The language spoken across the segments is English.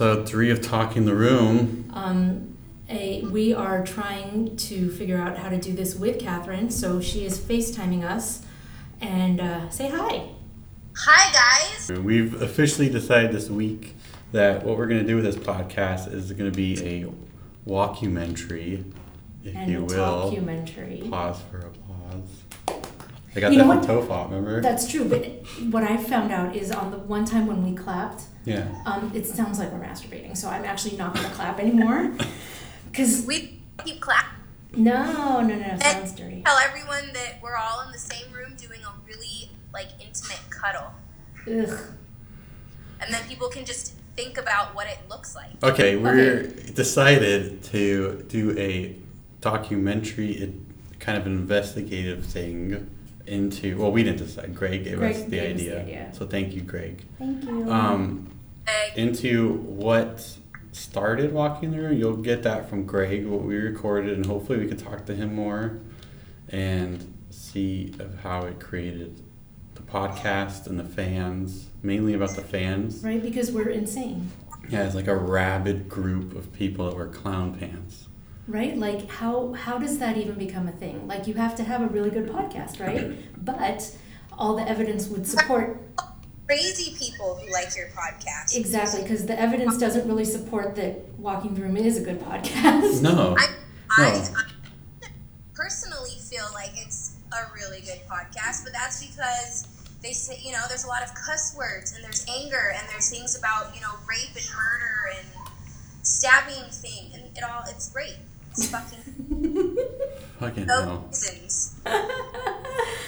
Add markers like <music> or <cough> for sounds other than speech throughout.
episode three. Of Talking the Room. Um, a, we are trying to figure out how to do this with Catherine, so she is FaceTiming us. And uh, say hi. Hi, guys. We've officially decided this week that what we're going to do with this podcast is going to be a walkumentary, if and you a will. documentary. Pause for applause. I got You that know from what? Tofop, remember? That's true, but what I found out is on the one time when we clapped, yeah. um, it sounds like we're masturbating, so I'm actually not going to clap anymore. <laughs> Because, We keep clapping. no, no, no, it sounds dirty. Tell everyone that we're all in the same room doing a really like intimate cuddle, Ugh. and then people can just think about what it looks like. Okay, we're decided to do a documentary, kind of investigative thing into. Well, we didn't decide. Greg gave Greg us the gave us the idea. idea. So thank you, Greg. Thank you. Um, into what started walking the room. You'll get that from Greg, what we recorded, and hopefully we can talk to him more and see of how it created the podcast and the fans, mainly about the fans. right? Because we're insane. Yeah, it's like a rabid group of people that wear clown pants. Right like how how does that even become a thing like you have to have a really good podcast right but all the evidence would support crazy people who like your podcast. exactly because the evidence doesn't really support that walking the room is a good podcast No. <laughs> I, I, No. I personally feel like it's a really good podcast, but that's because they say you know there's a lot of cuss words and there's anger and there's things about you know rape and murder and stabbing thing and it all it's great. Fucking Fucking hell. <laughs>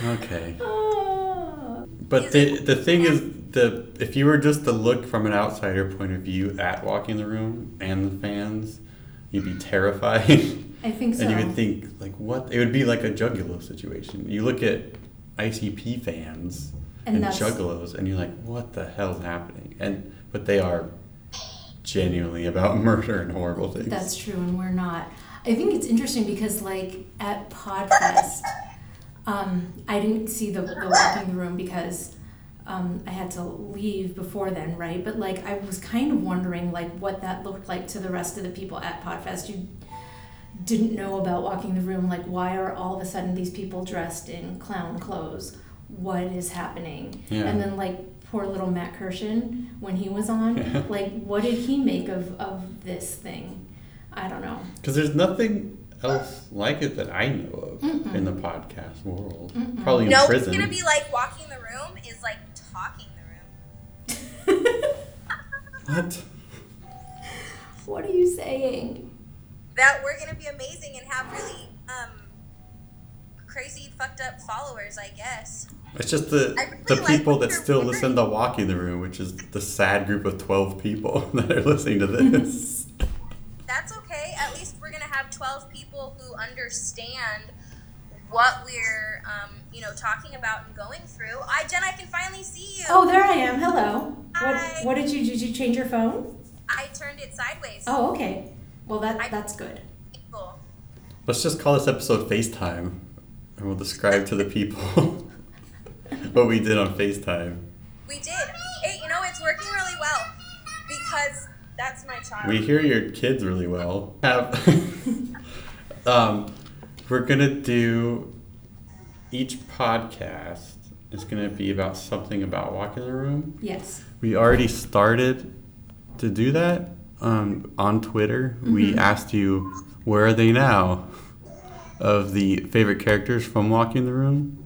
Okay. Oh. But the the thing is the if you were just to look from an outsider point of view at walking the room and the fans, you'd be terrified. i <laughs> think so And you would think, like, what? It would be like a Juggalo situation. You look at ICP fans And and, Juggalos, and you're like, what the hell's happening? And but they are genuinely about <laughs> murder and horrible things. That's true, and we're not. I think it's interesting because, like, at Podfest, um, I didn't see the, the walking the room because um, I had to leave before then, right? But, like, I was kind of wondering, like, what that looked like to the rest of the people at Podfest. You didn't know about walking the room. Like, why are all of a sudden these people dressed in clown clothes? What is happening? Yeah. And then, like, poor little Matt Kirshen, when he was on, <laughs> like, what did he make of, of this thing? I don't know. Because there's nothing else like it that I know of Mm-mm. in the podcast world. Mm-mm. Probably in No, it's gonna be like walking the room is like talking the room. what? <laughs> what are you saying? That we're gonna be amazing and have really um crazy fucked up followers, I guess. It's just the really the people what that you're still listen to Walking the Room, which is the sad group of twelve people <laughs> that are listening to <laughs> this. That's okay. At least we're gonna have twelve people who understand what we're um, you know, talking about and going through. I Jen, I can finally see you. Oh, there I am. Hello. Hi. What, what did you did you change your phone? I turned it sideways. Oh, okay. Well, that I- that's good. Cool. Let's just call this episode FaceTime, and we'll describe to the people <laughs> what we did on FaceTime. We did. Hey, you know, it's working really well because that's my child. We hear your kids really well. Have <laughs> um, we're gonna do each podcast is gonna be about something about walking the room. Yes. We already started to do that um, on Twitter. We asked you where are they now of the favorite characters from Walking the Room.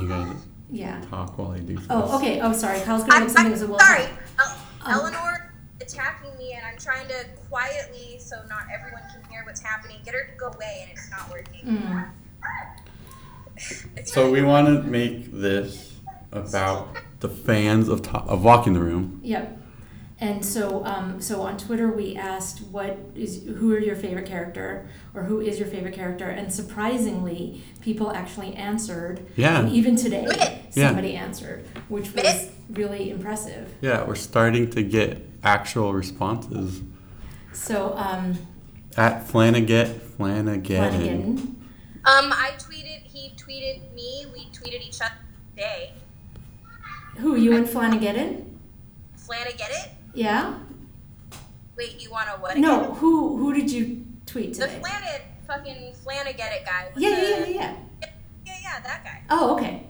You guys Yeah. talk while I do this. Oh, okay. Oh, sorry. Kyle's gonna I'm, something I'm as a will. sorry. El- Um, Eleanor attacking me, and I'm trying to quietly, so not everyone can hear what's happening, get her to go away, and it's not working. <sighs> Mm. So we want to make this about the fans of to- of Walking the Room. Yep. And so, um, so on Twitter, we asked what is who are your favorite character or who is your favorite character, and surprisingly, people actually answered. Yeah. And even today, Yeah. somebody answered, which was really impressive. Yeah, we're starting to get actual responses So, um, at Flanagan Flanagan. Flanagan, Um, I tweeted, he tweeted me, we tweeted each other today. Who, you and Flanagan? Flanagan it? Yeah? Wait, you want to what? No, again? who who did you tweet today? The Flanagan, Flanet, fucking Flanagan it guy. Yeah, yeah, yeah, yeah, yeah. Yeah, yeah, that guy. Oh, okay.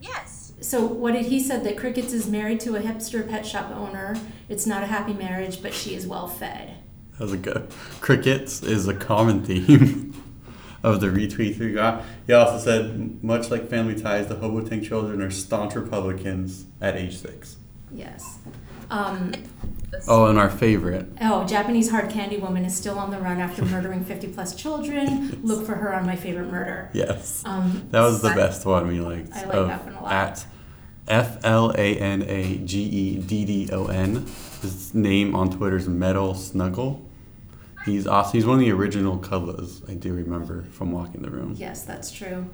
Yes. So what did he said that Crickets is married to a hipster pet shop owner. It's not a happy marriage, but she is well fed. That was a good. Crickets is a common theme <laughs> of the retweets we got. He also said, much like Family Ties, the Hobotank children are staunch Republicans at age six. Yes. Um, This- Oh, and our favorite. oh, Japanese hard candy woman is still on the run after <laughs> murdering 50 plus children. Look for her on my favorite murder. Yes. Um, That was the best one we liked. I like of- that one a lot. At F L A N A G E D D O N. His name on Twitter is Metal Snuggle. He's awesome. He's one of the original Cuddlers, I do remember, from Walking the Room. yes, that's true.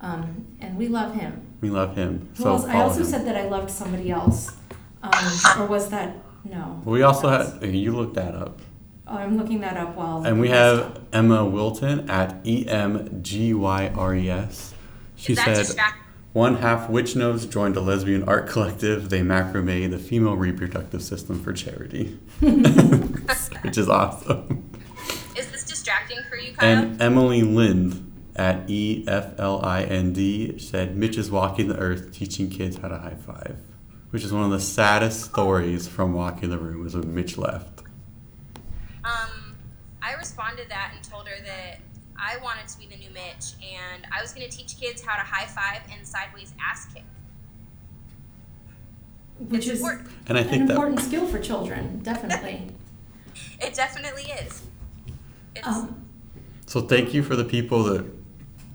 Um, and we love him. We love him. Who so else? I also him. said that I loved somebody else. Um, or was that no? We also That's- had, you looked that up. Oh, I'm looking that up while. And we have Emma Wilton at E M G Y R E S. She that said, distract- one half witch nose joined a lesbian art collective. They macrame the female reproductive system for charity, <laughs> which is awesome. Is this distracting for you, Kyle? And Emily Lind at E F L I N D said, Mitch is walking the earth teaching kids how to high five, which is one of the saddest stories from Walking the Room is when Mitch left. Um, I responded that and told her that I wanted to be the new Mitch, and I was going to teach kids how to high five and sideways ass kick. which it's is important. And I an think that important skill for children, definitely. <laughs> It definitely is. It's, Um, So thank you for the people that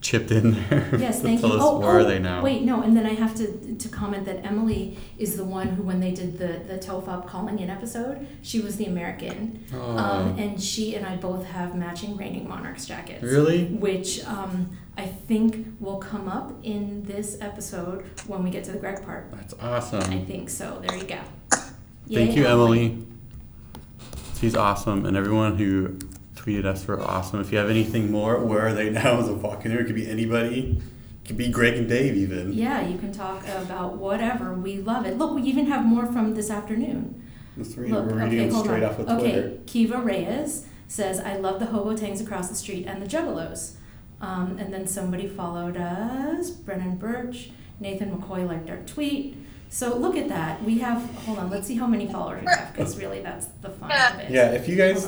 chipped in there. <laughs> Yes, thank tell you. us Oh, where oh, are they now. Wait, no, and then I have to to comment that Emily is the one who, when they did the the Tofop calling in episode, she was the American, Oh. um, and she and I both have matching Reigning Monarchs jackets. Really? Which um, I think will come up in this episode when we get to the Greg part. That's awesome. I think so. There you go. Thank Yay, you, Emily. She's awesome, and everyone who tweeted us were awesome. If you have anything more, where are they now? As a there, it could be anybody. It could be Greg and Dave even. Yeah, you can talk about whatever. We love it. Look, we even have more from this afternoon. Let's read, Look, we're reading okay, them hold straight on. off of okay, Kiva Reyes says, I love the hobo tangs across the street and the juggalos. Um, and then somebody followed us, Brennan Birch, Nathan McCoy liked our tweet. So look at that. We have, hold on, let's see how many followers we have, because really that's the fun of it. Yeah, if you guys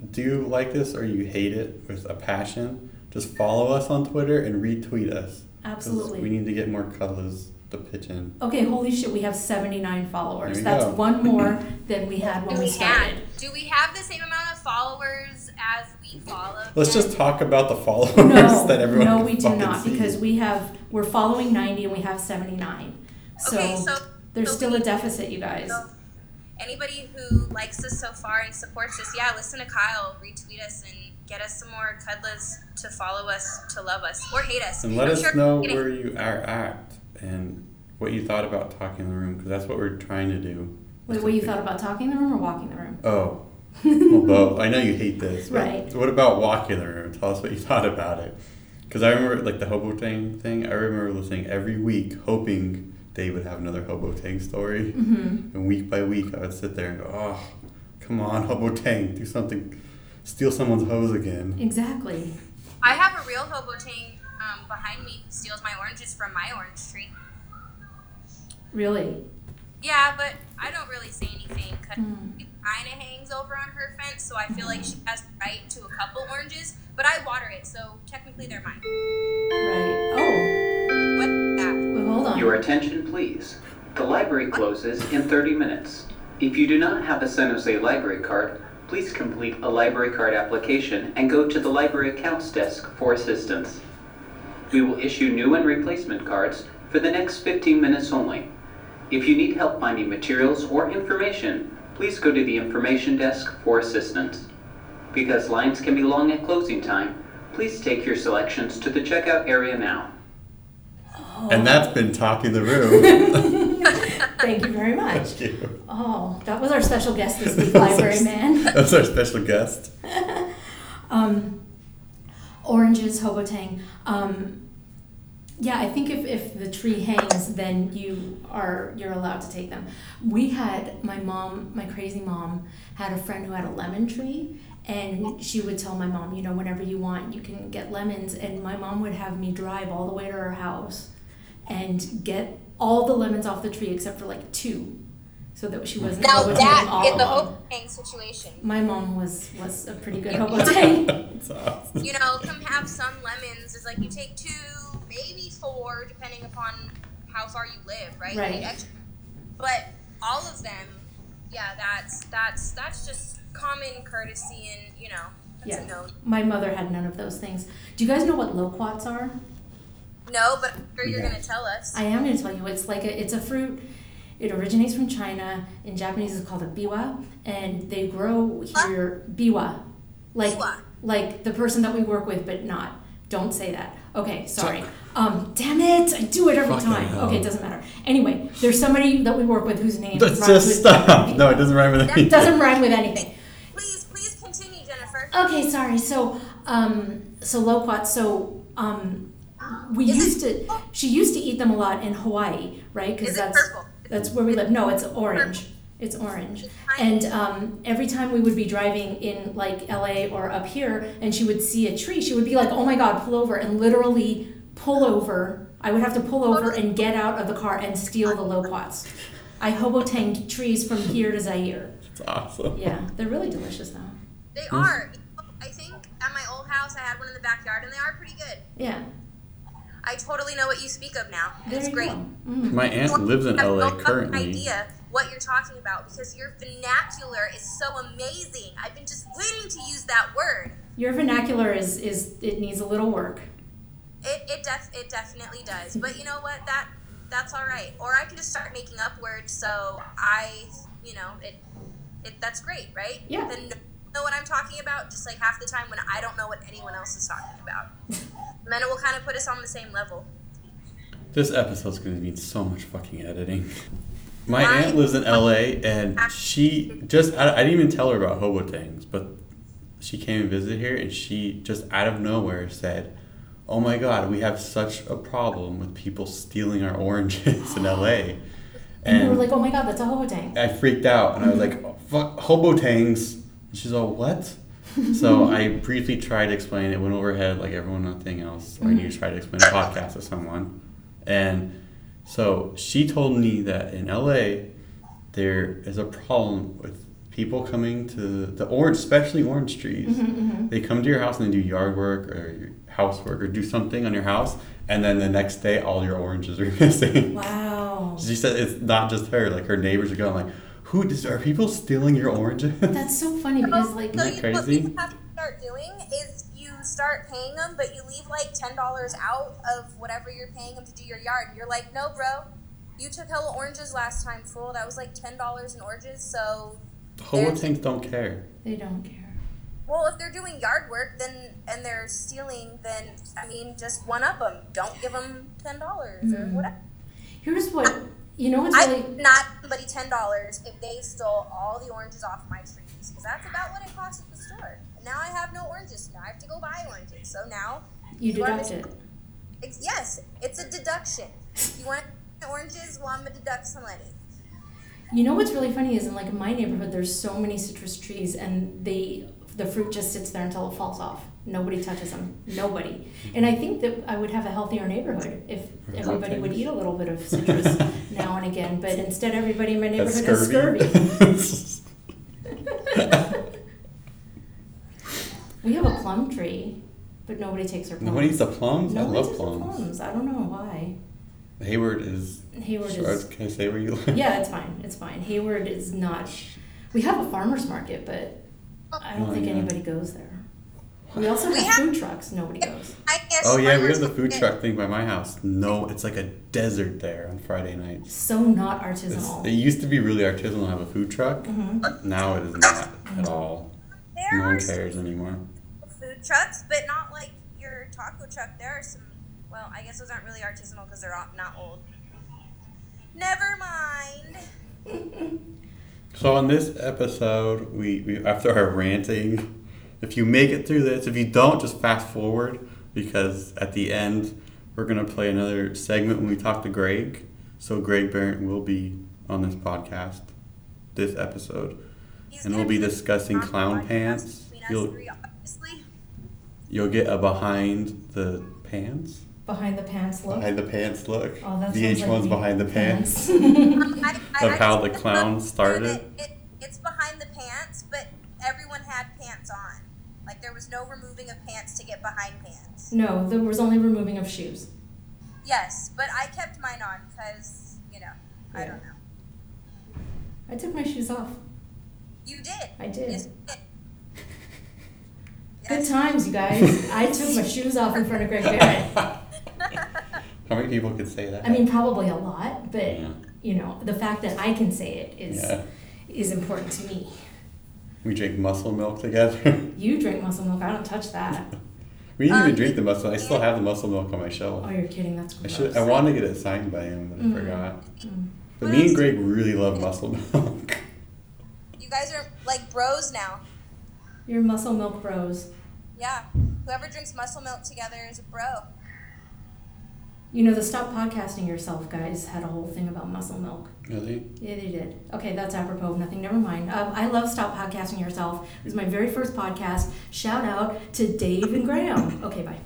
Hold on. do like this or you hate it with a passion, just follow us on Twitter and retweet us. 'Cause Absolutely. We need to get more cuddlers to pitch in. Okay, holy shit, we have 79 followers. That's go. one <laughs> more than we had when do we we started. have do we have the same amount of followers as we follow? Let's them? just talk about the followers No, <laughs> that everyone no, can we do not see. because we have we're following 90 and we have 79. So, okay, so there's so still we- a deficit, you guys. So anybody who likes us so far and supports us, yeah, listen to Kyle, retweet us, and get us some more cuddlers to follow us, to love us, or hate us. And let I'm us sure know where you are at and what you thought about talking in the room because that's what we're trying to do. Wait, what you thought about talking in the room or walking the room? Oh, <laughs> well, both. I know you hate this. But Right. What about walking in the room? Tell us what you thought about it. Because I remember, like the hobo tang thing. I remember listening every week, hoping Dave would have another hobo tang story. Mm-hmm. And week by week, I would sit there and go, "Oh, come on, hobo tang, do something, steal someone's hose again." Exactly. I have a real hobo tang um, behind me who steals my oranges from my orange tree. Really. Yeah, but I don't really say anything because it kind of hangs over on her fence, so I feel like she has the right to a couple oranges. But I water it, so technically they're mine. Right. Oh, What that? wait, hold on. Your attention, please. The library closes in 30 minutes. If you do not have a San Jose library card, please complete a library card application and go to the library accounts desk for assistance. We will issue new and replacement cards for the next 15 minutes only. If you need help finding materials or information, please go to the information desk for assistance. Because lines can be long at closing time, please take your selections to the checkout area now. Oh. And that's been talking the room. <laughs> Thank you very much. Thank you. Oh, that was our special guest this week, library man. <laughs> That's our special guest. <laughs> Um, oranges, Hobotang. Um, Yeah, I think if, if the tree hangs, then you are you're allowed to take them. We had my mom, my crazy mom, had a friend who had a lemon tree, and she would tell my mom, you know, whenever you want, you can get lemons, and my mom would have me drive all the way to her house, and get all the lemons off the tree except for like two, so that she wasn't Now able that all is of the them. hope situation. My mom was was a pretty good hobo tank. <laughs> That's awesome. You know, come have some lemons. It's like you take two, maybe four, depending upon how far you live, right? Right. need But all of them, yeah, that's that's that's just common courtesy and you know, that's Yeah. My mother had none of those things. Do you guys know what loquats are? No, but sure you're Yeah. gonna tell us. I am going to tell you. It's like a, it's a fruit. It originates from China. In Japanese, it's called a biwa, and they grow here. Biwa, like Biwa. like the person that we work with, but not. Don't say that. Okay, sorry. Um, damn it! I do it every Fucking time. hell. Okay, it doesn't matter. Anyway, there's somebody that we work with whose name Let's just with stop. No, it doesn't rhyme with anything. It doesn't rhyme with anything. Please, please continue, Jennifer. Okay, sorry. So, um, so loquat. So, um, we Is it used to. She used to eat them a lot in Hawaii, right? Is it that's purple? that's where we live. No, it's orange. It's orange. And um, every time we would be driving in like LA or up here, and she would see a tree, she would be like, "Oh my God, pull over!" and literally pull over. I would have to pull over and get out of the car and steal the loquats. I hobo tanked trees from here to Zaire. It's awesome. Yeah, they're really delicious though. They are. I think at my old house I had one in the backyard and they are pretty good. Yeah, I totally know what you speak of now. there It's great. go. Mm. My aunt lives in I have LA no currently. idea what you're talking about because your vernacular is so amazing. I've been just waiting to use that word. Your vernacular is is it needs a little work. It it def it definitely does. But you know what? That that's all right. Or I could just start making up words so I, you know, it it that's great, right? Yeah. Then know- know what I'm talking about just like half the time when I don't know what anyone else is talking about. and then it will kind of put us on the same level. This episode's gonna need so much fucking editing. My Why? aunt lives in LA, and <laughs> she just, I, I didn't even tell her about hobo things, but she came and visited here, and she just out of nowhere said, Oh my god, we have such a problem with people stealing our oranges in LA. And, we were like, oh my god, that's a hobo tank. I freaked out and I was like, oh, fuck, hobo tangs. And she's all, what? so <laughs> I briefly tried to explain it, went over her head like everyone, nothing else. Or you try to explain a podcast to someone. And so she told me that in LA, there is a problem with people coming to the orange, especially orange trees. Mm-hmm, They come to your house and they do yard work or housework or do something on your house. And then the next day, all your oranges are <laughs> missing. Wow. She said it's not just her; like her neighbors are going like, "Who does, are people stealing your oranges?" <laughs> That's so funny because like so Isn't you, that what crazy? you have to start doing is you start paying them, but you leave like ten dollars out of whatever you're paying them to do your yard. You're like, no, bro, you took hella oranges last time, fool. That was like ten dollars in oranges. So, Hobo tanks don't care. they don't care. well, if they're doing yard work, then and they're stealing, then I mean, just one up them. Don't give them ten dollars or Mm. whatever. Here's what you know what's I really not somebody ten dollars if they stole all the oranges off my trees because that's about what it costs at the store. And now I have no oranges. Now I have to go buy oranges. So now you you deduct it. It's, yes, it's a deduction. You want oranges? Well, I'm gonna deduct some money. You know what's really funny is in like my neighborhood there's so many citrus trees and they the fruit just sits there until it falls off. Nobody touches them. Nobody. And I think that I would have a healthier neighborhood if everybody would eat a little bit of citrus <laughs> now and again. But instead everybody in my That's neighborhood has scurvy. <laughs> we have a plum tree, but nobody takes our plums. Nobody eats the plums. I Nobody love the plums. plums. I don't know why. Hayward is. Hayward Sure, is Can I say where you live? Yeah, it's fine. It's fine. Hayward is not. We have a farmers market, but I don't Oh, think yeah. anybody goes there. We also We have have- food trucks. Nobody goes. I guess. Oh yeah, we have the food truck thing by my house. No, it's like a desert there on Friday nights. So not It's, artisanal. it used to be really artisanal to have a food truck. Mhm. Now it is not at all. There No one cares anymore. food trucks, but not like your taco truck. There are some. Well, I guess those aren't really artisanal because they're not- not old. Never mind. <laughs> So on this episode, we, we after our ranting, if you make it through this, if you don't, just fast forward because at the end we're gonna play another segment when we talk to Greg. So Greg Behrendt will be on this podcast, this episode, He's and we'll be the discussing clown pants. You'll three, you'll get a behind the pants, Behind the pants look. behind the pants look. Oh, that the H like one's me. behind the pants. I, <laughs> I, Of I how the clown started? It, it, it's behind the pants, but everyone had pants on. Like there was no removing of pants to get behind pants. no, there was only removing of shoes. Yes, but I kept mine on because you know I don't know. I took my shoes off. You did. I did. Yes, did. Good times, you guys. I took my shoes off in front of Greg Behrendt. <laughs> How many people could say that? I mean, probably a lot, but Yeah. you know, the fact that I can say it is Yeah. is important to me. We drink muscle milk together. <laughs> You drink muscle milk. I don't touch that. we didn't even Um, drink the muscle. I still have the muscle milk on my shelf. Oh, you're kidding. That's I gross. should. I wanted to get it signed by him, but I Mm. forgot. Mm. But What me and? Greg really love muscle milk. You guys are like bros now. You're muscle milk bros. Yeah. Whoever drinks muscle milk together is a bro. You know, the Stop Podcasting Yourself guys had a whole thing about muscle milk. really? Yeah, they did. Okay, that's apropos of nothing. Never mind. Um, I love Stop Podcasting Yourself. It was my very first podcast. Shout out to Dave and Graham. <laughs> Okay, bye.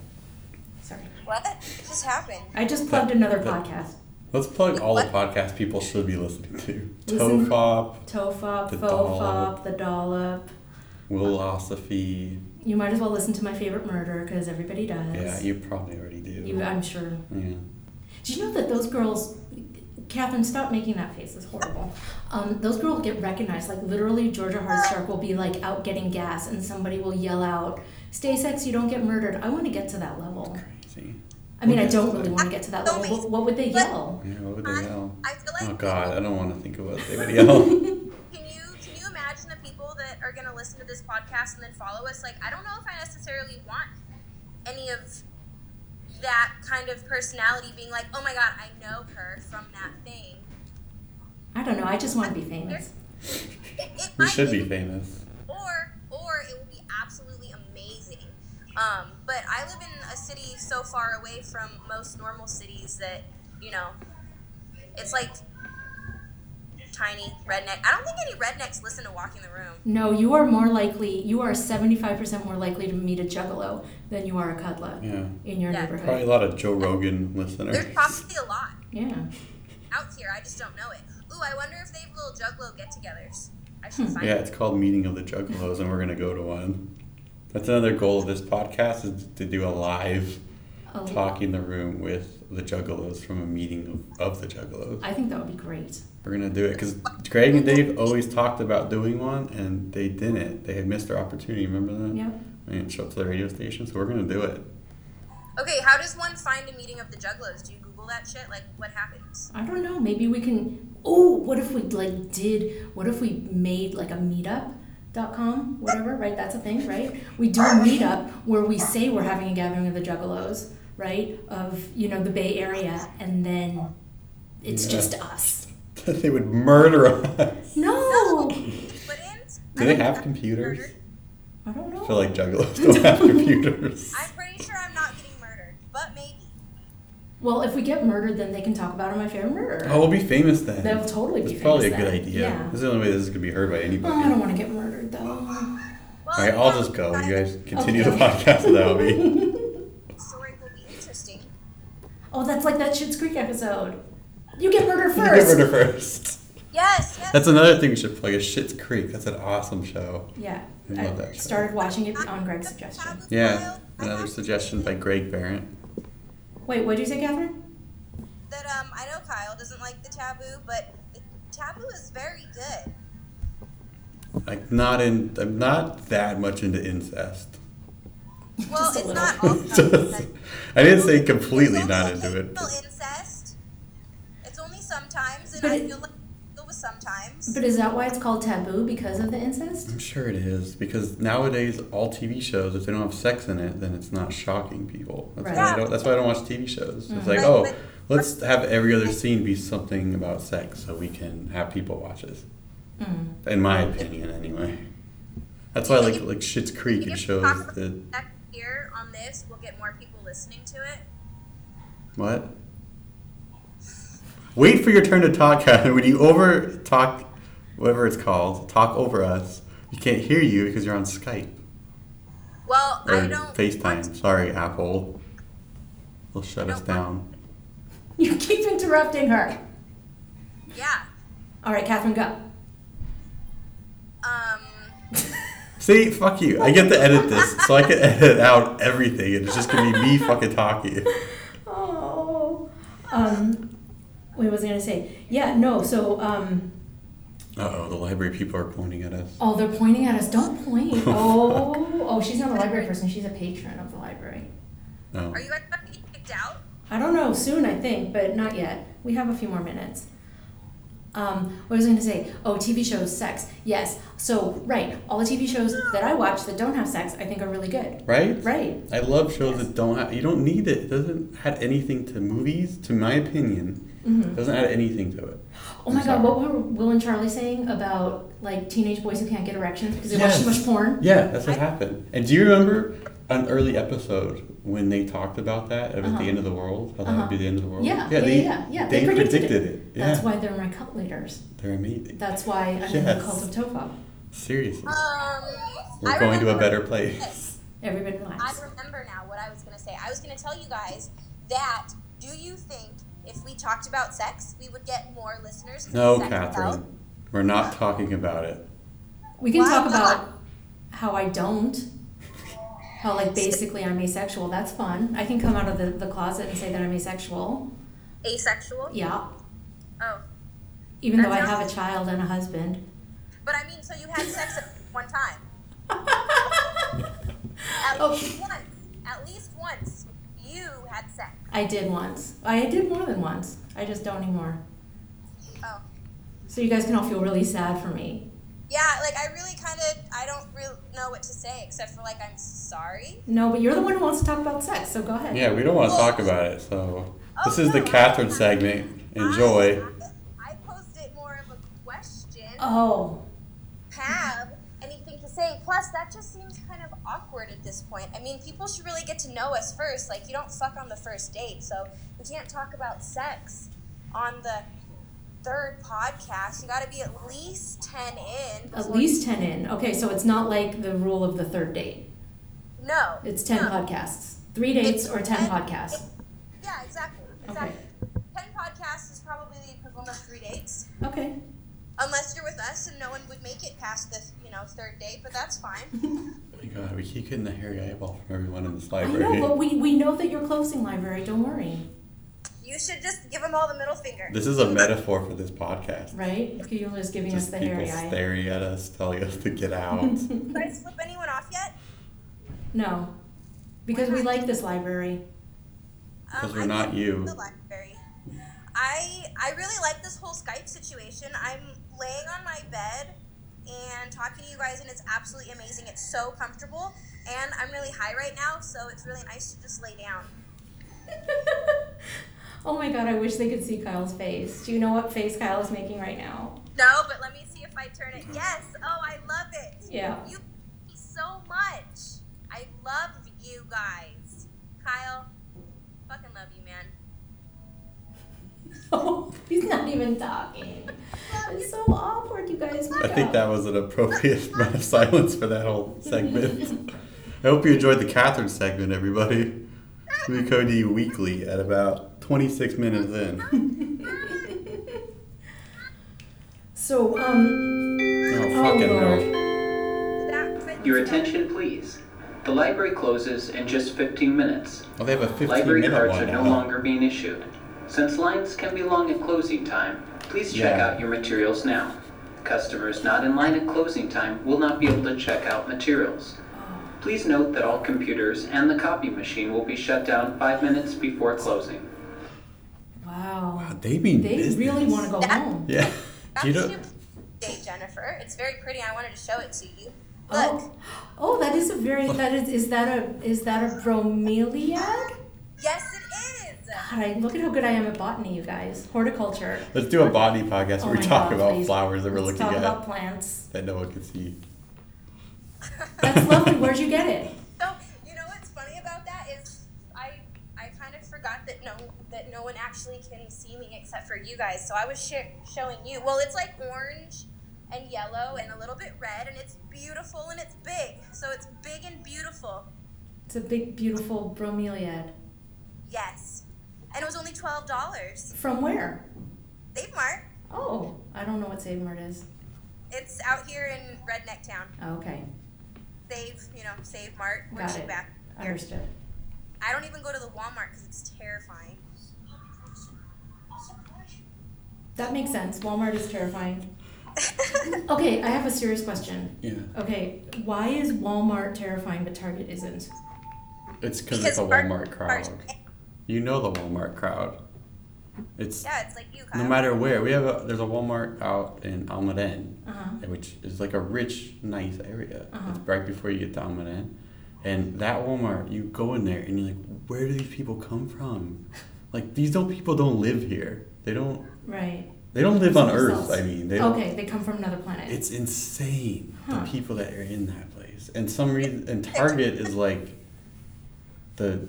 Sorry. What just happened? I just plugged another that- podcast. Let's plug all the podcasts people should be listening to. Listen- Tofop, Tofop, The Fofop, Dollop. The Dollop. Willosophy. You might as well listen to my favorite murder because everybody does. Yeah, you probably already do. You, I'm sure. yeah. Do you know that those girls, Catherine, stop making that face. It's horrible. Um, those girls get recognized. Like literally, Georgia Hardstark will be like out getting gas, and somebody will yell out, "Stay sexy, you don't get murdered." I want to get to that level. Crazy. I mean, I don't really want to get to that level. But what would they yell? Yeah, what would they yell? I feel like Oh God, I don't want to think of what they would <laughs> yell. Can you can you imagine the people that are gonna listen to this podcast and then follow us? Like, I don't know if I necessarily want any of that kind of personality being like, oh my god, I know her from that thing. I don't know. I just want to be famous. It, it we should be famous. or or it will be absolutely amazing. Um, but I live in a city so far away from most normal cities that you know, it's like tiny redneck. I don't think any rednecks listen to Walking the Room. No, you are more likely. You are seventy-five percent more likely to meet a juggalo than you are a cuddler Yeah. in your Yeah. neighborhood. Probably a lot of Joe Rogan listeners. There's probably a lot Yeah. out here. I just don't know it. Ooh, I wonder if they have little juggalo get-togethers. I should hmm. find Yeah, it. it's called Meeting of the Juggalos, and we're gonna go to one. That's another goal of this podcast is to do a live Oh, talk in the room with the Juggalos from a meeting of, of the Juggalos. I think that would be great. We're gonna do it because Greg and Dave always talked about doing one, and they didn't. They had missed their opportunity. Remember that? Yep. They didn't show up to the radio station, so we're gonna do it. Okay, how does one find a meeting of the juggalos? Do you Google that shit? Like, what happens? I don't know. Maybe we can. Oh, what if we like did? What if we made like a meetup.com, whatever, right? That's a thing, right? We do a meetup where we say we're having a gathering of the Juggalos, right? Of you know the Bay Area, and then it's Yeah. just us. They would murder us. No, Put in. Do they have computers? I don't know. I feel like Juggalos don't have computers. <laughs> I'm pretty sure I'm not getting murdered, but maybe. Well, if we get murdered, then they can talk about it on my favorite murder. Oh, we'll be famous then. They'll totally be That's probably a famous good idea. Yeah. This is the only way this is gonna be heard by Oh, anybody. I don't want to get murdered though. Well, All right, I'll just go. You guys continue Okay. the podcast without me. The <laughs> story will be interesting. Oh, that's like that Schitt's Creek episode. You get murdered You get murder first. <laughs> Yes, yes. That's another thing we should play. Is Schitt's Creek. That's an awesome show. Yeah, I love that show. started watching it on Greg's suggestion. Yeah, another suggestion by Greg Behrendt. Wait, what did you say, Catherine? That um, I know Kyle doesn't like the taboo, but the taboo is very good. Like not in. I'm not that much into incest. Well, it's little. not all <laughs> I didn't say completely not into it. occasional incest. It's only sometimes, and But I it- feel like it was sometimes. But is that why it's called taboo because of the incest? I'm sure it is because nowadays all TV shows, if they don't have sex in it, then it's not shocking people. That's Right. why I don't. That's why I don't watch TV shows. It's Mhm. like, But- oh, but- let's have every other scene be something about sex, so we can have people watch this. Mm. In my opinion, anyway. That's why I like like Schitt's Creek. If It we shows talk about that. here on this, we'll get more people listening to it. What? Wait for your turn to talk, Catherine. When you over talk, whatever it's called, talk over us, we can't hear you because you're on Skype Well, or I don't. FaceTime. Sorry, Apple. They'll shut us down. You keep interrupting her. Yeah. All right, Catherine, go. Um. <laughs> See, fuck you. I get to edit this, so I can edit out everything. and It's just gonna be me <laughs> fucking talking. Oh. Um, what was I gonna say? Yeah, no. So, um, Uh oh, the library people are pointing at us. oh, they're pointing at us. Don't point. <laughs> Oh, oh, she's not a library person. She's a patron of the library. No. Are you guys about to get kicked out? I don't know. Soon, I think, but not yet. We have a few more minutes. Um, what was I going to say? Oh, TV shows, sex. Yes. So, right, all the TV shows that I watch that don't have sex, I think are really good. Right? Right. I love shows that don't have. You don't need it. It doesn't add anything to movies, to my opinion. It doesn't add anything to it. Oh my I'm God, sorry. what were Will and Charlie saying about like teenage boys who can't get erections because they watch too much porn? Yeah, that's what I- happened. And do you remember an early episode when they talked about that at Uh-huh. the end of the world? How that Uh-huh. would be the end of the world? Yeah, yeah, they, yeah, yeah. They, They predicted predicted, it. it. Yeah. That's why they're my cult leaders. They're amazing. That's why I'm in Yes. the cult of Tofop. Seriously. Um. We're I going to a better place. Everybody I remember now what I was gonna say. I was gonna tell you guys that. Do you think if we talked about sex, we would get more listeners. No, sex sells? Catherine. We're not talking about it. We can Why talk not? about how I don't. How like basically I'm asexual. That's fun. I can come out of the, the closet and say that I'm asexual. Asexual. Yeah. Oh. Even though I have a child and a husband. But I mean, so you had sex at one time. <laughs> At Oh. least once. At least once. You had sex. I did once. I did more than once. I just don't anymore. Oh. So you guys can all feel really sad for me. Yeah, like I really kind of, I don't really know what to say except for like I'm sorry. No, but you're the one who wants to talk about sex, so go ahead. Yeah, we don't want to talk about it. So oh, this Oh, is the Catherine I- segment. Enjoy. I, I posed it more of a question. Oh. Have anything to say? Plus, that just seems kind of awkward at this point. I mean, people should really get to know us first. Like, you don't fuck on the first date, so we can't talk about sex on the third podcast. You got to be at least ten in. At least 10 in. Okay, so it's not like the rule of the third date. No. It's 10 no. podcasts. Three dates It's or 10 ten- podcasts. Yeah, exactly. Okay. Exactly. Ten podcasts is probably the equivalent of three dates. Okay. Unless you're with us and no one would make it past the, you know, third date, but that's fine. <laughs> My god, we keep getting the hairy eyeball from everyone in this library. I library. know, but we, we know that you're closing library. Don't worry. You should just give them all the middle finger. This is a metaphor for this podcast. Right? You're just giving us the people hairy eye. staring at us, telling us to get <laughs> out. Did I flip anyone off yet? No. Because we like this library. Because Um, we're I not you. The library. I I really like this whole Skype situation. I'm laying on my bed and talking to you guys, and it's absolutely amazing. It's so comfortable, and I'm really high right now, so it's really nice to just lay down. <laughs> oh my god, I wish they could see Kyle's face. Do you know what face Kyle is making right now? No, but let me see if I turn it. Yes. Oh, I love it. Yeah. You me so much. I love you guys. Kyle, fucking love you, man. <laughs> Oh, he's not even talking. It's so awkward, you guys. I think that was an appropriate <laughs> amount of silence for that whole segment. I hope you enjoyed the Catherine segment, everybody. We come to you weekly at about 26 minutes in. So, um, Oh, fucking Lord. no. Your attention, please. The library closes in just 15 minutes. Oh, they have a 15 Library minute cards one are no longer being issued. Since lines can be long at closing time, please check Yeah. out your materials now. Customers not in line at closing time will not be able to check out materials. Please note that all computers and the copy machine will be shut down five minutes before closing. wow. Wow, they mean They business. really want to go That- home. Yeah. That's You know, your day, Jennifer. It's very pretty. I wanted to show it to you. Oh. Look. Oh, oh, that is a very that is is that a is that a bromeliad? Yes, it is. God, I, look at how good I am at botany, you guys. Horticulture. let's do a botany podcast Oh where we my talk God, about please. flowers that we're Let's looking talk at about plants. that no one can see. That's lovely. Where'd you get it? <laughs> So you know what's funny about that is I I kind of forgot forgot that no that no one actually can see me except for you guys. So I was sh- showing you. Well, it's like orange and yellow and a little bit red, and it's beautiful and it's big. So it's big and beautiful. It's a big, beautiful bromeliad. Yes, and it was only twelve dollars. From where? Save Mart. Oh, I don't know what Save Mart is. It's out here in Redneck Town. Oh, okay, Save, you know, Save Mart. We're Got it. back here. understood. I don't even go to the Walmart because it's terrifying. That makes sense. Walmart is terrifying. <laughs> Okay, I have a serious question. Yeah. Okay, why is Walmart terrifying but Target isn't? It's because it's a Walmart crowd. You know the Walmart crowd. It's Yeah, it's like you, Kyle. no matter where. We have a there's a Walmart out in Almaden, Uh huh. which is like a rich, nice area. Uh-huh. It's right before you get to Almaden. And that Walmart, you go in there and you're like, where do these people come from? Like these don't people don't live here. They don't Right. they don't live on Earth. I mean, they Okay, they come from another planet. It's insane Huh. the people that are in that place. And some reason and <laughs> Target is like the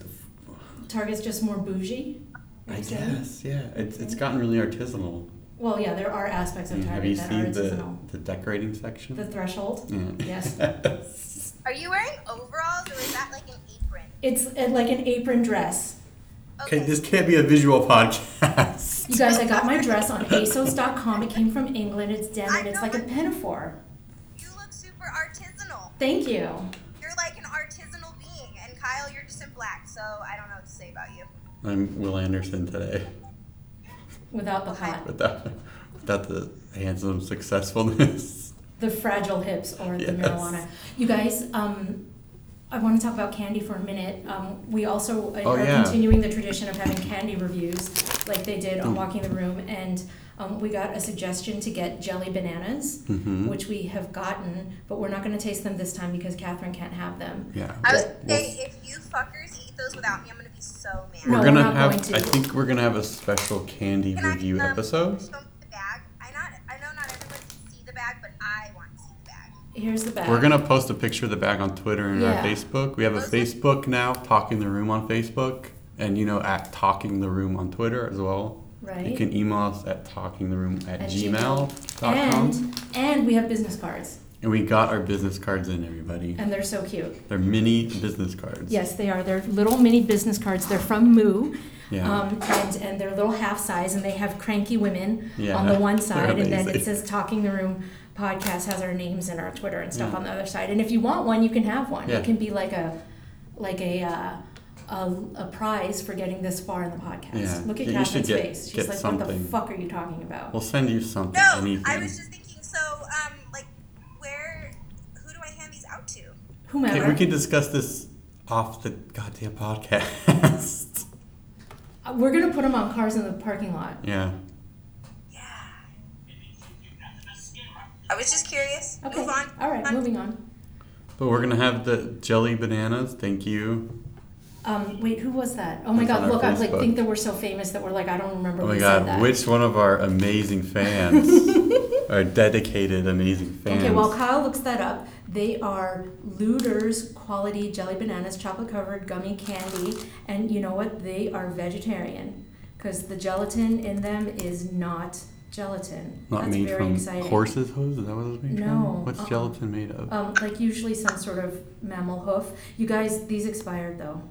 Target's just more bougie. I guess, yeah. It's it's gotten really artisanal. Well, yeah, there are aspects of Yeah, Target have you that seen are the, artisanal. the decorating section? The threshold. yeah. Yes. <laughs> Are you wearing overalls or is that like an apron? It's uh, like an apron dress. okay, this can't be a visual podcast. <laughs> You guys, I got my <laughs> dress on ASOS.com. It came from England. It's denim. It's like a pinafore. You look super artisanal. Thank you. You're like an artisanal being, and Kyle, you're just in black. So I don't know what to say about you. I'm Will Anderson today. Without the hot, Without without the handsome successfulness. <laughs> the fragile hips or the Yes. marijuana. You guys, um, I want to talk about candy for a minute. Um, we also uh, Oh, are yeah. continuing the tradition of having candy reviews, like they did on Mm. Walking the Room, and um, we got a suggestion to get jelly bananas, Mm-hmm. which we have gotten, but we're not going to taste them this time because Catherine can't have them. Yeah. I would Well, say if you fuckers eat those without me, I'm gonna be so mad. We're we're gonna not have going to. I think we're gonna have a special candy Can I, review um, episode. The bag. I not I know not everyone can see the bag, but I want to see the bag. Here's the bag. We're gonna post a picture of the bag on Twitter and Yeah. our Facebook. We have a Those look- Facebook now, Talking the Room on Facebook, and you know at Talking the Room on Twitter as well. Right. You can email us at talkingtheroom at, At gmail.com. and and we have business cards, And we got our business cards in, everybody. and they're so cute. They're mini business cards. Yes, they are. They're little mini business cards. They're from Moo. Yeah. Um, and, and they're little half size, and they have cranky women Yeah, on the one <laughs> side, and then it says Talking the Room podcast has our names and our Twitter and stuff Yeah. on the other side. And if you want one, you can have one. Yeah. It can be like a like a uh, a, a prize for getting this far in the podcast. Yeah. Look at Yeah, you Catherine's get- face. She's get like, "What the fuck are you talking about?" We'll send you something, No, anything. I was just thinking. So, um, like, where? Who do I hand these out to? Whomever. Okay, we can discuss this off the goddamn podcast. <laughs> Uh, We're gonna put them on cars in the parking lot. yeah. Yeah. I was just curious. Okay. Move on. All right, On. moving on. But we're gonna have the jelly bananas. Thank you. Um, wait, who was that? Oh my That's on God! our Look, I like Facebook. think that we're so famous that we're like, I don't remember Oh who my said god, that. which one of our amazing fans, <laughs> our dedicated amazing fans? Okay, while Kyle looks that up, they are Luder's quality jelly bananas, chocolate covered gummy candy, and you know what? They are vegetarian because the gelatin in them is not gelatin. Not That's made very from exciting. horses' hooves. Is that what it's made No, from? What's uh-uh. gelatin made of? Um, like usually some sort of mammal hoof. You guys, these expired though.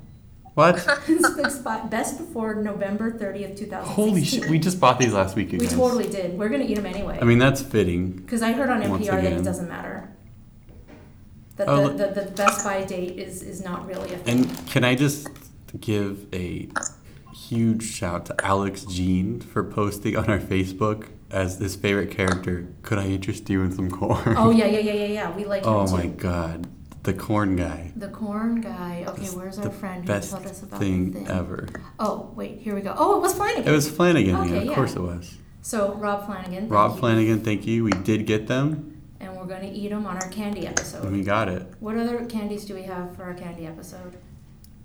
What? <laughs> Expi- best before November thirtieth, two thousand sixteen. Holy shit! We just bought these last week, We totally did. We're gonna eat them anyway. I mean, that's fitting. Because I heard on Once NPR that again. it doesn't matter. That Oh, the, the, the Best Buy date is, is not really a thing. And can I just give a huge shout to Alex Jean for posting on our Facebook as his favorite character. Could I interest you in some corn? oh, yeah, <laughs> yeah, yeah, yeah, yeah. We like him Oh too. my god, the corn guy. The corn guy. Okay, It's where's our friend who told us about thing the thing? ever. Oh, wait, here we go. Oh, it was Flanagan. It was Flanagan. Okay, yeah, of yeah. course it was. So, Rob Flanagan. thank Rob you. Flanagan, thank you. We did get them, And we're going to eat them on our candy episode. we got it. What other candies do we have for our candy episode?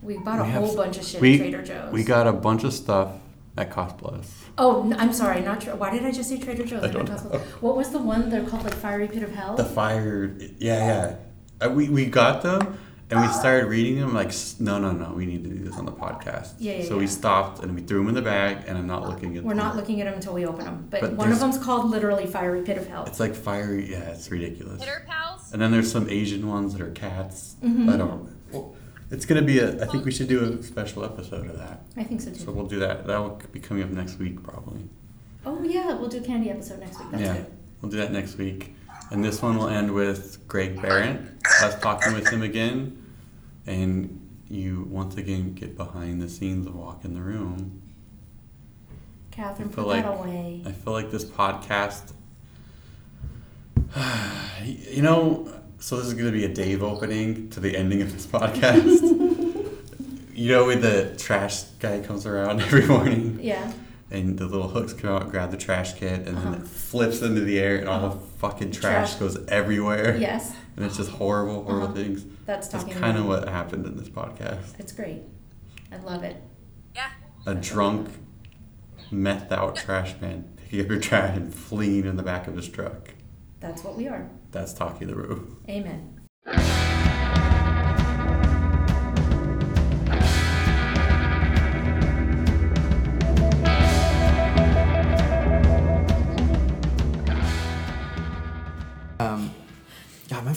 We bought a We have whole bunch of shit we- at Trader Joe's. We got a bunch of stuff at Cost Plus. Oh, I'm sorry, not Tra- Why did I just say Trader Joe's? I don't know. What was the one they're called, like Fiery Pit of Hell? The fire, yeah, yeah. Uh, we we got them, and we started reading them. Like, no, no, no, we need to do this on the podcast. Yeah, yeah, so we stopped and we threw them in the bag, and I'm not looking at them. We're them. not looking at them until we open them. But, But one of there's- them's called literally Fiery Pit of Hell. It's like fiery. Yeah, it's ridiculous. Hitter pals. And then there's some Asian ones that are cats. Mhm. I don't. Well, it's gonna be a. I think we should do a special episode of that. I think so too So we'll do that. That will be coming up next week probably. Oh yeah, we'll do candy episode next week. That's yeah, good. we'll do that next week. And this one will end with Greg Behrendt, us talking with him again, and you once again get behind the scenes of Walking the Room. Catherine, I feel put that like- away. I feel like this podcast. <sighs> You know, so this is going to be a Dave opening to the ending of this podcast. <laughs> you know, when the trash guy comes around every morning Yeah. And the little hooks come out, grab the trash can, and then Uh-huh. it flips into the air, and all Uh-huh. the fucking trash, Trash. goes everywhere. Yes, <laughs> And it's just horrible, horrible Uh-huh. things. that's talking. That's talking. kind of what happened in this podcast. It's great. I love it. Yeah. A drunk, methed out trash man <laughs> picking up your trash and fleeing in the back of his truck. That's what we are. That's Talkie the Roo. Amen.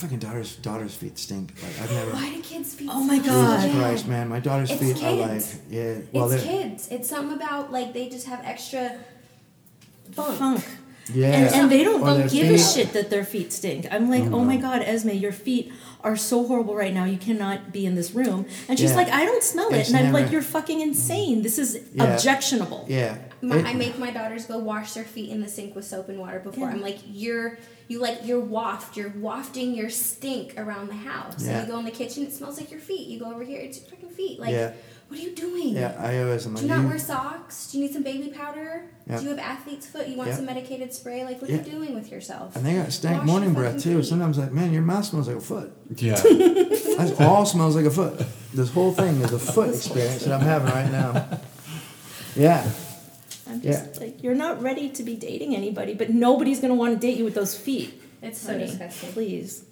Fucking daughter's daughter's feet stink. Like I've never. Why do kids' feet? Oh my smell God. Jesus? Christ, man, my daughter's It's feet are like, kids. yeah. Well, it's kids. It's something about like they just have extra funk. Funk. yeah. And, and they don't Or their give a shit that their feet stink. I'm like, mm-hmm. oh my god, Esme, your feet are so horrible right now. You cannot be in this room. And she's Yeah. like, I don't smell it. It's and I'm like, you're fucking insane. This is Yeah. objectionable. Yeah. My, It- I make my daughters go wash their feet in the sink with soap and water before. Yeah. I'm like, you're you like you're waft. You're wafting your stink around the house. Yeah. And you go in the kitchen, it smells like your feet. You go over here, it's your freaking feet. Like, Yeah. what are you doing? yeah, I always am Do like, you not wear socks? Do you need some baby powder? Yeah. Do you have athlete's foot? You want Yeah. some medicated spray? Like, what Yeah. are you doing with yourself? and they got stank Wash morning breath too. feet. Sometimes like, man, your mouth smells like a foot. Yeah. <laughs> That all smells like a foot. This whole thing is a foot experience that I'm having right now. Yeah. I'm just Yeah. like, you're not ready to be dating anybody, but nobody's gonna want to date you with those feet. It's so honey. disgusting. Please.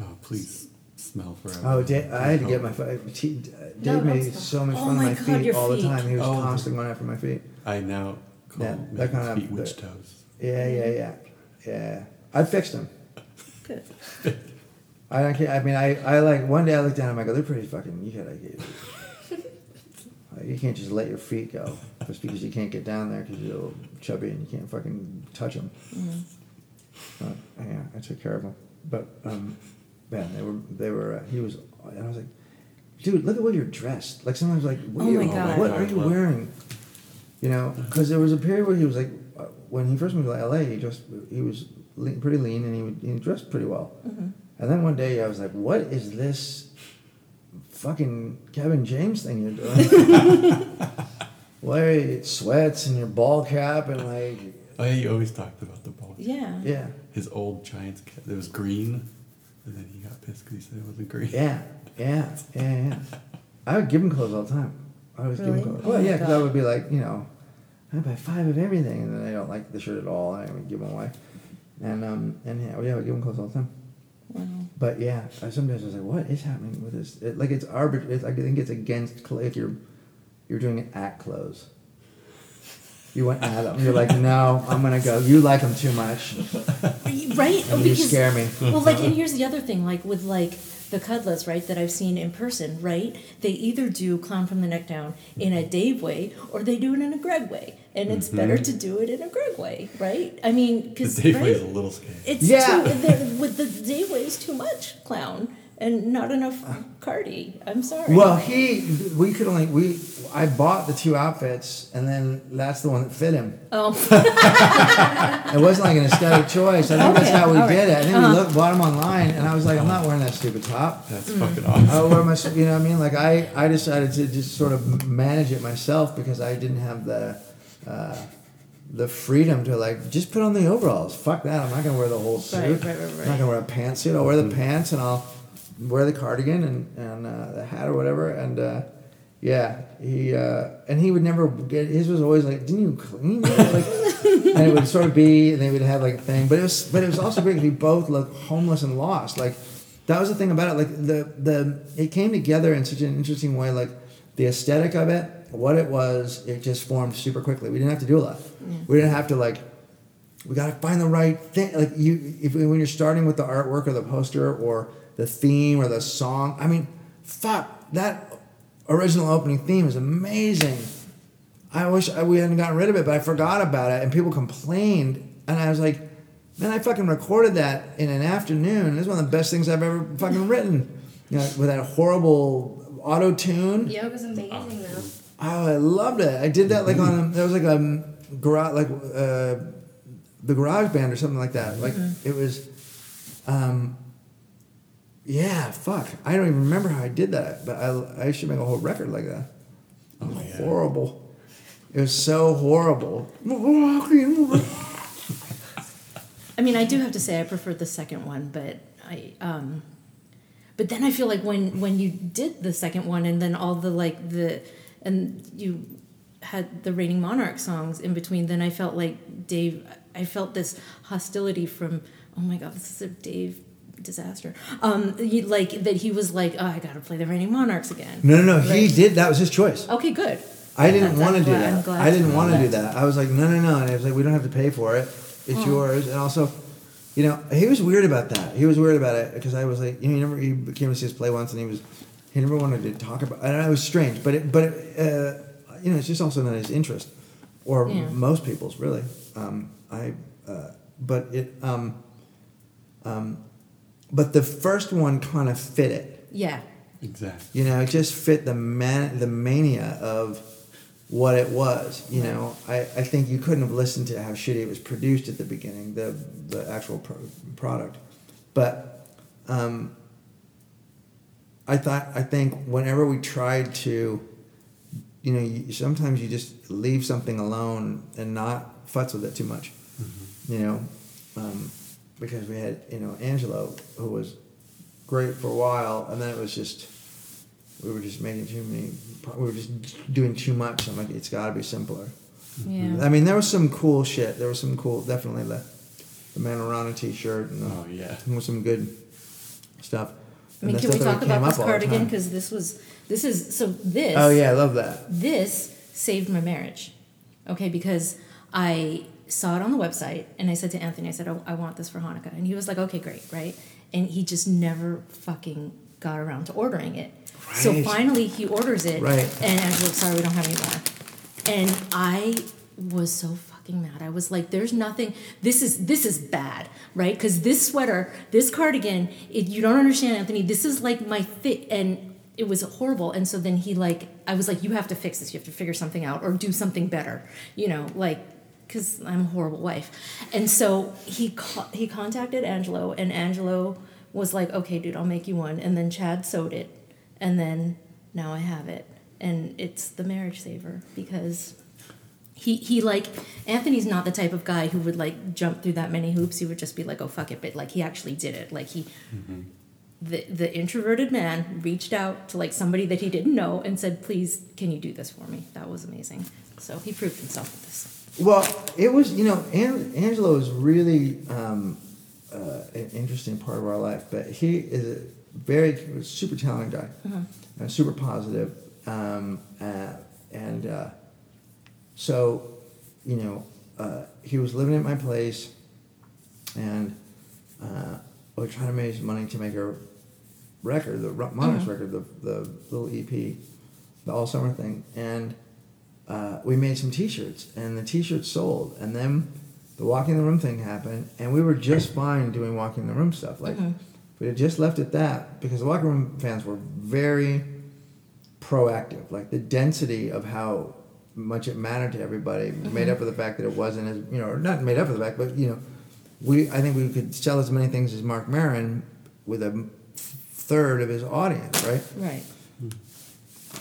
oh, please smell forever. Oh, Dave, I had to get my foot. Uh, he, uh, Dave No, made so much Oh fun of my my God, feet your all the time. He was Oh. constantly going after my feet. I now call Yeah, that kind of- feet witch toes. Yeah, yeah, yeah, yeah. I fixed them. Good. <laughs> I don't care. I mean, I, I like one day I looked down and I go, they're pretty fucking. You gotta get. Like, you can't just let your feet go just because you can't get down there because you're a little chubby and you can't fucking touch them. But, yeah, I took care of them. But um, man, they were they were. Uh, he was, and I was like, dude, look at what you're dressed. Like sometimes like, what, Oh are you- God. what are you wearing? You know, because there was a period where he was like, uh, when he first moved to LA, he just he was lean, pretty lean and he, would, he dressed pretty well. And then one day I was like, what is this fucking Kevin James thing you're doing? <laughs> Larry sweats and your ball cap and like, Oh, yeah, he always talked about the ball. Yeah. yeah, His old Giants cap. It was green, and then he got pissed because he said it wasn't green. yeah, yeah, yeah, yeah. I would give him clothes all the time. I always give him clothes. Oh Well, yeah, because I would be like, you know, I buy five of everything, and then I don't like the shirt at all, and I would give them away. And um and yeah, yeah, I would give him clothes all the time. Wow. But yeah, I sometimes I was like, what is happening with this? It, like it's arbitrary. It's, I think it's against cl- like you're you're doing it at close. You went at them. You're like, no, I'm gonna go. You like them too much. Right? And you scare me. well, like, and here's the other thing, like with like the Cuddlers, right, that I've seen in person, right? They either do clown from the neck down in a Dave way, or they do it in a Greg way, and it's mm-hmm. better to do it in a Greg way, right? I mean, because. The because Dave right? way is a little scary. it's Yeah. too, with the Dave way is too much clown and not enough Cardi. I'm sorry. Well, he, we could only we. I bought the two outfits, and then that's the one that fit him. oh, <laughs> <laughs> It wasn't like an aesthetic choice. I think that's how we all right. did it. I think Uh-huh. we looked, bought them online, and I was like, I'm not wearing that stupid top. That's Mm. fucking awesome. I wear my, you know what I mean? Like I, I decided to just sort of manage it myself because I didn't have the, uh, the freedom to like just put on the overalls. Fuck that! I'm not gonna wear the whole suit. Right, right, right, I'm right. not gonna wear a pantsuit. I'll wear the pants and I'll wear the cardigan and and uh, the hat or whatever. And uh, yeah, he uh, and he would never get his was always like, didn't you clean it? Like, <laughs> and it would sort of be, and they would have like a thing. But it was, but it was also great because we both looked homeless and lost. Like that was the thing about it. Like the the it came together in such an interesting way. Like the aesthetic of it, what it was, it just formed super quickly. We didn't have to do a lot. We didn't have to like. We gotta find the right thing. Like you, if when you're starting with the artwork or the poster or the theme or the song, I mean, fuck that original opening theme is amazing. I wish I, we hadn't gotten rid of it, but I forgot about it, and people complained, and I was like, man, I fucking recorded that in an afternoon. This is one of the best things I've ever fucking written. You know, with that horrible auto tune. Yeah, it was amazing though. Oh, I loved it. I did that like on a, <laughs> there was like a garage like uh, the garage band or something like that. Like it was um yeah, fuck. I don't even remember how I did that, but I I should make a whole record like that. Oh, yeah. Horrible. It was so horrible. <laughs> I mean, I do have to say I preferred the second one, but I um but then I feel like when when you did the second one and then all the like the and you had the reigning Monarch songs in between, then I felt like Dave I felt this hostility from oh my god, this is a Dave disaster. Um you, like that he was like, Oh, I gotta play the Reigning Monarchs again. No, no, no. He did. That was his choice. Okay, good. I didn't want to do that. glad I didn't want to do that. I was like, no, no, no. And I was like, we don't have to pay for it. It's Oh. yours. And also, you know, he was weird about that. He was weird about it because I was like, you know, he never he came to see us play once, and he was he never wanted to talk about. And it was strange, but it, but it, uh, you know, it's just also not his interest, or Yeah. most people's really. Um, I, uh, but it, um, um, but the first one kind of fit it. Yeah. Exactly. You know, it just fit the man the mania of what it was. You know, I, I think you couldn't have listened to how shitty it was produced at the beginning, the the actual pro- product. But um, I thought I think whenever we tried to, you know, you, sometimes you just leave something alone and not futz with it too much. You know, um, because we had you know Angelo who was great for a while, and then it was just we were just making too many. We were just doing too much. I'm like, it's got to be simpler. Yeah. I mean, there was some cool shit. There was some cool, definitely the the Manorana T-shirt and the, Oh yeah. and with some good stuff. I mean, can we talk about this cardigan? Because this was this is so this. Oh yeah, I love that. This saved my marriage. Okay, because I saw it on the website and I said to Anthony, I said, oh, I want this for Hanukkah. And he was like, okay, great, right? And he just never fucking got around to ordering it. So finally he orders it. Right. And Angelo's sorry, we don't have any more. And I was so fucking mad. I was like, there's nothing, this is this is bad, right? Because this sweater, this cardigan, it, you don't understand, Anthony, this is like my fit and it was horrible. And so then he like, I was like, you have to fix this. You have to figure something out or do something better, you know, like, because I'm a horrible wife. And so he co- he contacted Angelo, and Angelo was like, okay, dude, I'll make you one. And then Chad sewed it, and then now I have it, and it's the marriage saver because he he like Anthony's not the type of guy who would like jump through that many hoops. He would just be like, oh fuck it, but like he actually did it. Like he mm-hmm. the the introverted man reached out to like somebody that he didn't know and said, "Please, can you do this for me?" That was amazing. So he proved himself with this. Well, it was you know An- Angelo is really um, uh, an interesting part of our life, but he is a very super talented guy, and super positive, um, uh, and uh, so you know uh, he was living at my place, and uh, we were trying to make money to make a record, the Monarchs record, the the little EP, the all summer thing, and uh, we made some T-shirts, and the T-shirts sold, and then the walking the room thing happened, and we were just fine doing walking the room stuff. Like mm-hmm. we had just left at that because the walking room fans were very proactive. Like the density of how much it mattered to everybody made mm-hmm. up for the fact that it wasn't as you know, or not made up for the fact, but you know, we I think we could sell as many things as Marc Maron with a third of his audience, right? Right. Hmm.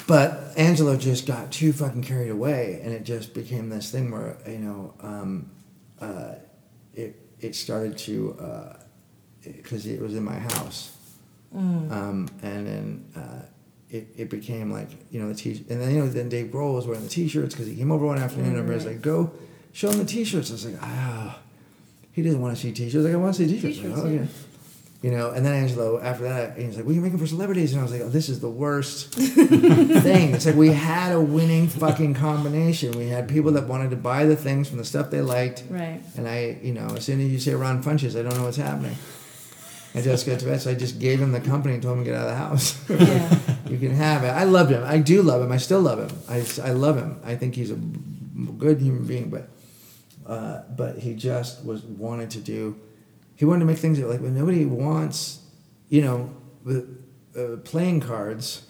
But Angelo just got too fucking carried away, and it just became this thing where you know, um, uh, it it started to because it was in my house, um, and then uh, it it became like you know the t and then you know then Dave Grohl was wearing the t-shirts because he came over one afternoon and I was like go show him the t-shirts. I was like ah, he doesn't want to see t-shirts. Like I want to see t-shirts. Like, oh yeah. yeah. You know, and then Angelo, after that, he's like, "We can make them for celebrities," and I was like, "Oh, this is the worst <laughs> thing." It's like we had a winning fucking combination. We had people that wanted to buy the things from the stuff they liked, Right. and I, you know, as soon as you say Ron Funches, I don't know what's happening. I just got to bed, so I just gave him the company and told him to get out of the house. Yeah. <laughs> you can have it. I loved him. I do love him. I still love him. I, I love him. I think he's a good human being, but uh, but he just was wanted to do. He wanted to make things like when nobody wants, you know, the uh, playing cards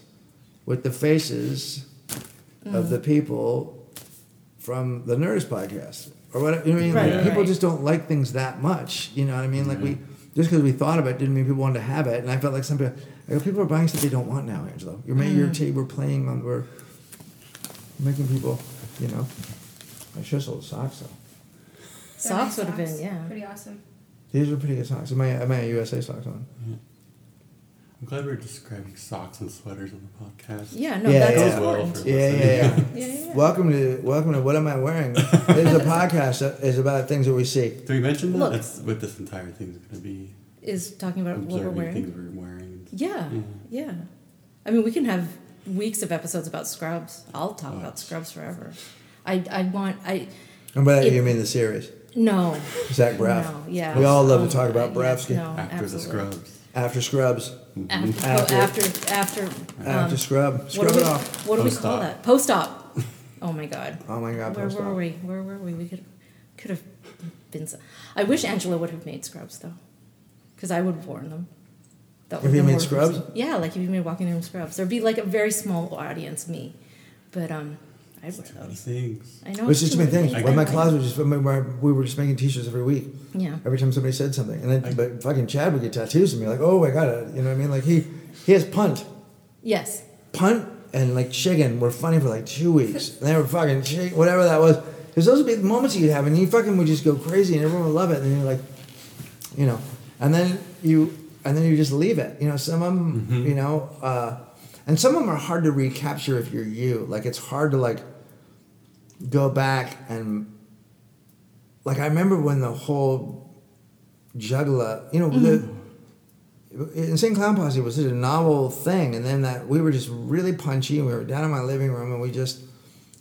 with the faces of the mm. people from the Nerdist podcast or whatever. You know what I mean? Right, like, people just don't like things that much. You know what I mean? Like we mm-hmm. just because we thought of it didn't mean people wanted to have it. And I felt like some people, I go, people are buying stuff they don't want now, Angelo. You're making your mm. tape. We're playing on. We're making people. You know. I should have sold socks though. They're Socks would have been, yeah. Pretty awesome. These are pretty good socks. Am I, am I USA socks on? Yeah. I'm glad we're describing socks and sweaters on the podcast. Yeah, no, Yeah, that's yeah. Goes well important. for Yeah, yeah, yeah. <laughs> Yeah, yeah, yeah. Welcome to welcome to what am I wearing? This is a <laughs> podcast that is about things that we see. Did we mention that? Look. That's what this entire thing is going to be. Is talking about what we're wearing. things we're wearing. Yeah, Yeah. yeah. I mean, we can have weeks of episodes about scrubs. I'll talk Oh. about scrubs forever. I, I want, I, And by that It- you mean the series. No. Zach Braff. No, yeah. We all love to talk about yeah, Brafsky. No, After the absolutely. scrubs. After Scrubs. After, After- oh, after, after, After um, Scrub. what Scrub do we, off. what do we Post-op. call that? Post-op. <laughs> Oh my God. Oh my god, Where post were we? Where were we? We could, could have been. So, I wish Angelo would have made scrubs though, because I would have worn them. That If would've you been made more scrubs? Yeah, like if you made walking room scrubs, there'd be like a very small audience, me, but um, I'd wear Too many those. things. I know. It's just too many things. I my agree. closet was just we were just making t-shirts every week. Yeah. Every time somebody said something, and then but fucking Chad would get tattoos of me, like, oh my god, you know what I mean? Like he he has punt, Yes. punt, and like chicken were funny for like two weeks. And they were fucking chicken, whatever that was. Because those would be the moments you'd have, and you fucking would just go crazy, and everyone would love it. And then you're like, you know, and then you and then you just leave it. You know, some of them, you know, uh, and some of them are hard to recapture if you're you. Like it's hard to like go back and like I remember when the whole juggalo, you know, the Insane Clown Posse was such a novel thing, and then that we were just really punchy, and we were down in my living room, and we just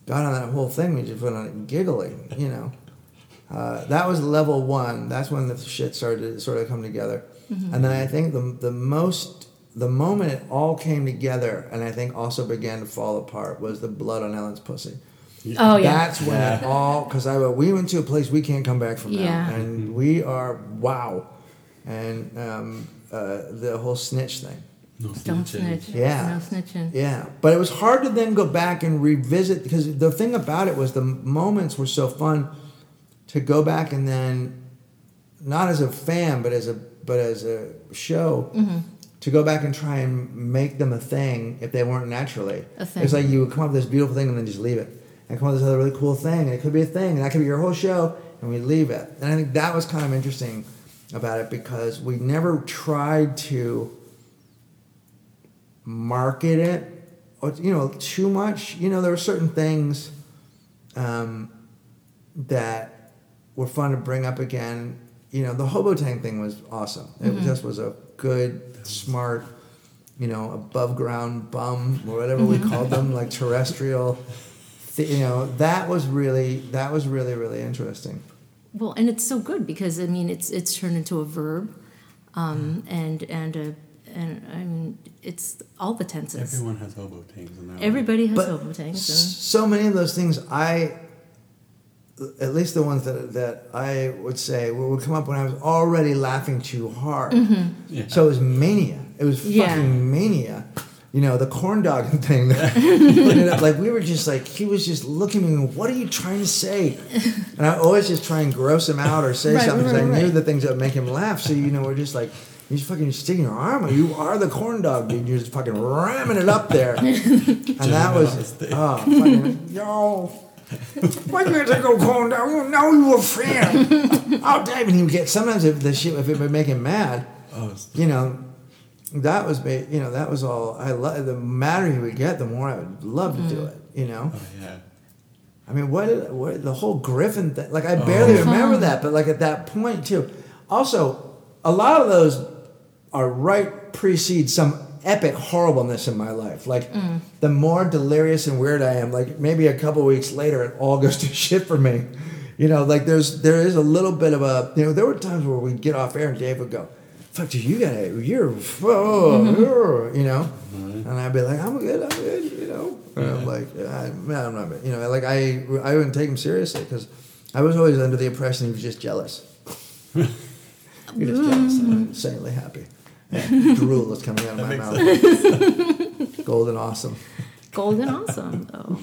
got on that whole thing. We just went on it giggling, you know. <laughs> Uh, that was level one. That's when the shit started to sort of come together, and then I think the the most the moment it all came together, and I think also began to fall apart was the blood on Ellen's pussy. Oh yeah. That's when it all because I we went to a place we can't come back from now, Yeah. and we are wow, and um, uh, the whole snitch thing. No Don't snitching. snitch. Yeah. No snitching. Yeah, but it was hard to then go back and revisit because the thing about it was the moments were so fun to go back and then not as a fan but as a but as a show to go back and try and make them a thing if they weren't naturally. A thing. It's like you would come up with this beautiful thing and then just leave it. And come up with this other really cool thing and it could be a thing and that could be your whole show and we leave it. And I think that was kind of interesting about it because we never tried to market it or you know too much. You know there were certain things um, that were fun to bring up again. You know the hobo tank thing was awesome. It just was a good smart you know above ground bum or whatever we called them like terrestrial you know that was really that was really really interesting Well, and it's so good because I mean it's it's turned into a verb, um, and and a and I mean it's all the tenses. Everyone has hobo tanks in their Everybody has But hobo tanks. S- so many of those things I at least the ones that that I would say would come up when I was already laughing too hard. Yeah. So it was mania. It was Yeah. fucking mania. You know, the corn dog <laughs> thing. ended up, like we were just like he was just looking at me, what are you trying to say? And I always just try and gross him out or say Right, something because right, I knew the things that would make him laugh. So you know, we're just like you're just fucking sticking your arm. You are the corn dog, dude. You're just fucking ramming it up there. <laughs> And that was oh fucking yo. Why you gonna take a corn dog? You know you a fan. <laughs> oh damn! And he would get sometimes if the shit if it would make him mad, Oh, you know, that was ba- you know that was all. I love the madder he would get, the more I would love to do mm-hmm. it. You know, oh yeah. I mean, what, did, what the whole Griffin thing? Like I barely oh. remember that, but like at that point too. Also, a lot of those are right precede some epic horribleness in my life. Like mm. the more delirious and weird I am, like maybe a couple weeks later, it all goes to <laughs> shit for me. You know, like there's there is a little bit of a you know there were times where we'd get off air and Dave would go, "Fuck, dude, you got it. you're oh, you know," and I'd be like, "I'm good, I'm good," you know, and I'm like, I, man, I'm not, you know, like I I wouldn't take him seriously because I was always under the impression he was just jealous. <laughs> You're just jealous. I'm insanely happy. <laughs> Yeah, drool is coming out of my mouth. Golden awesome. Golden awesome though.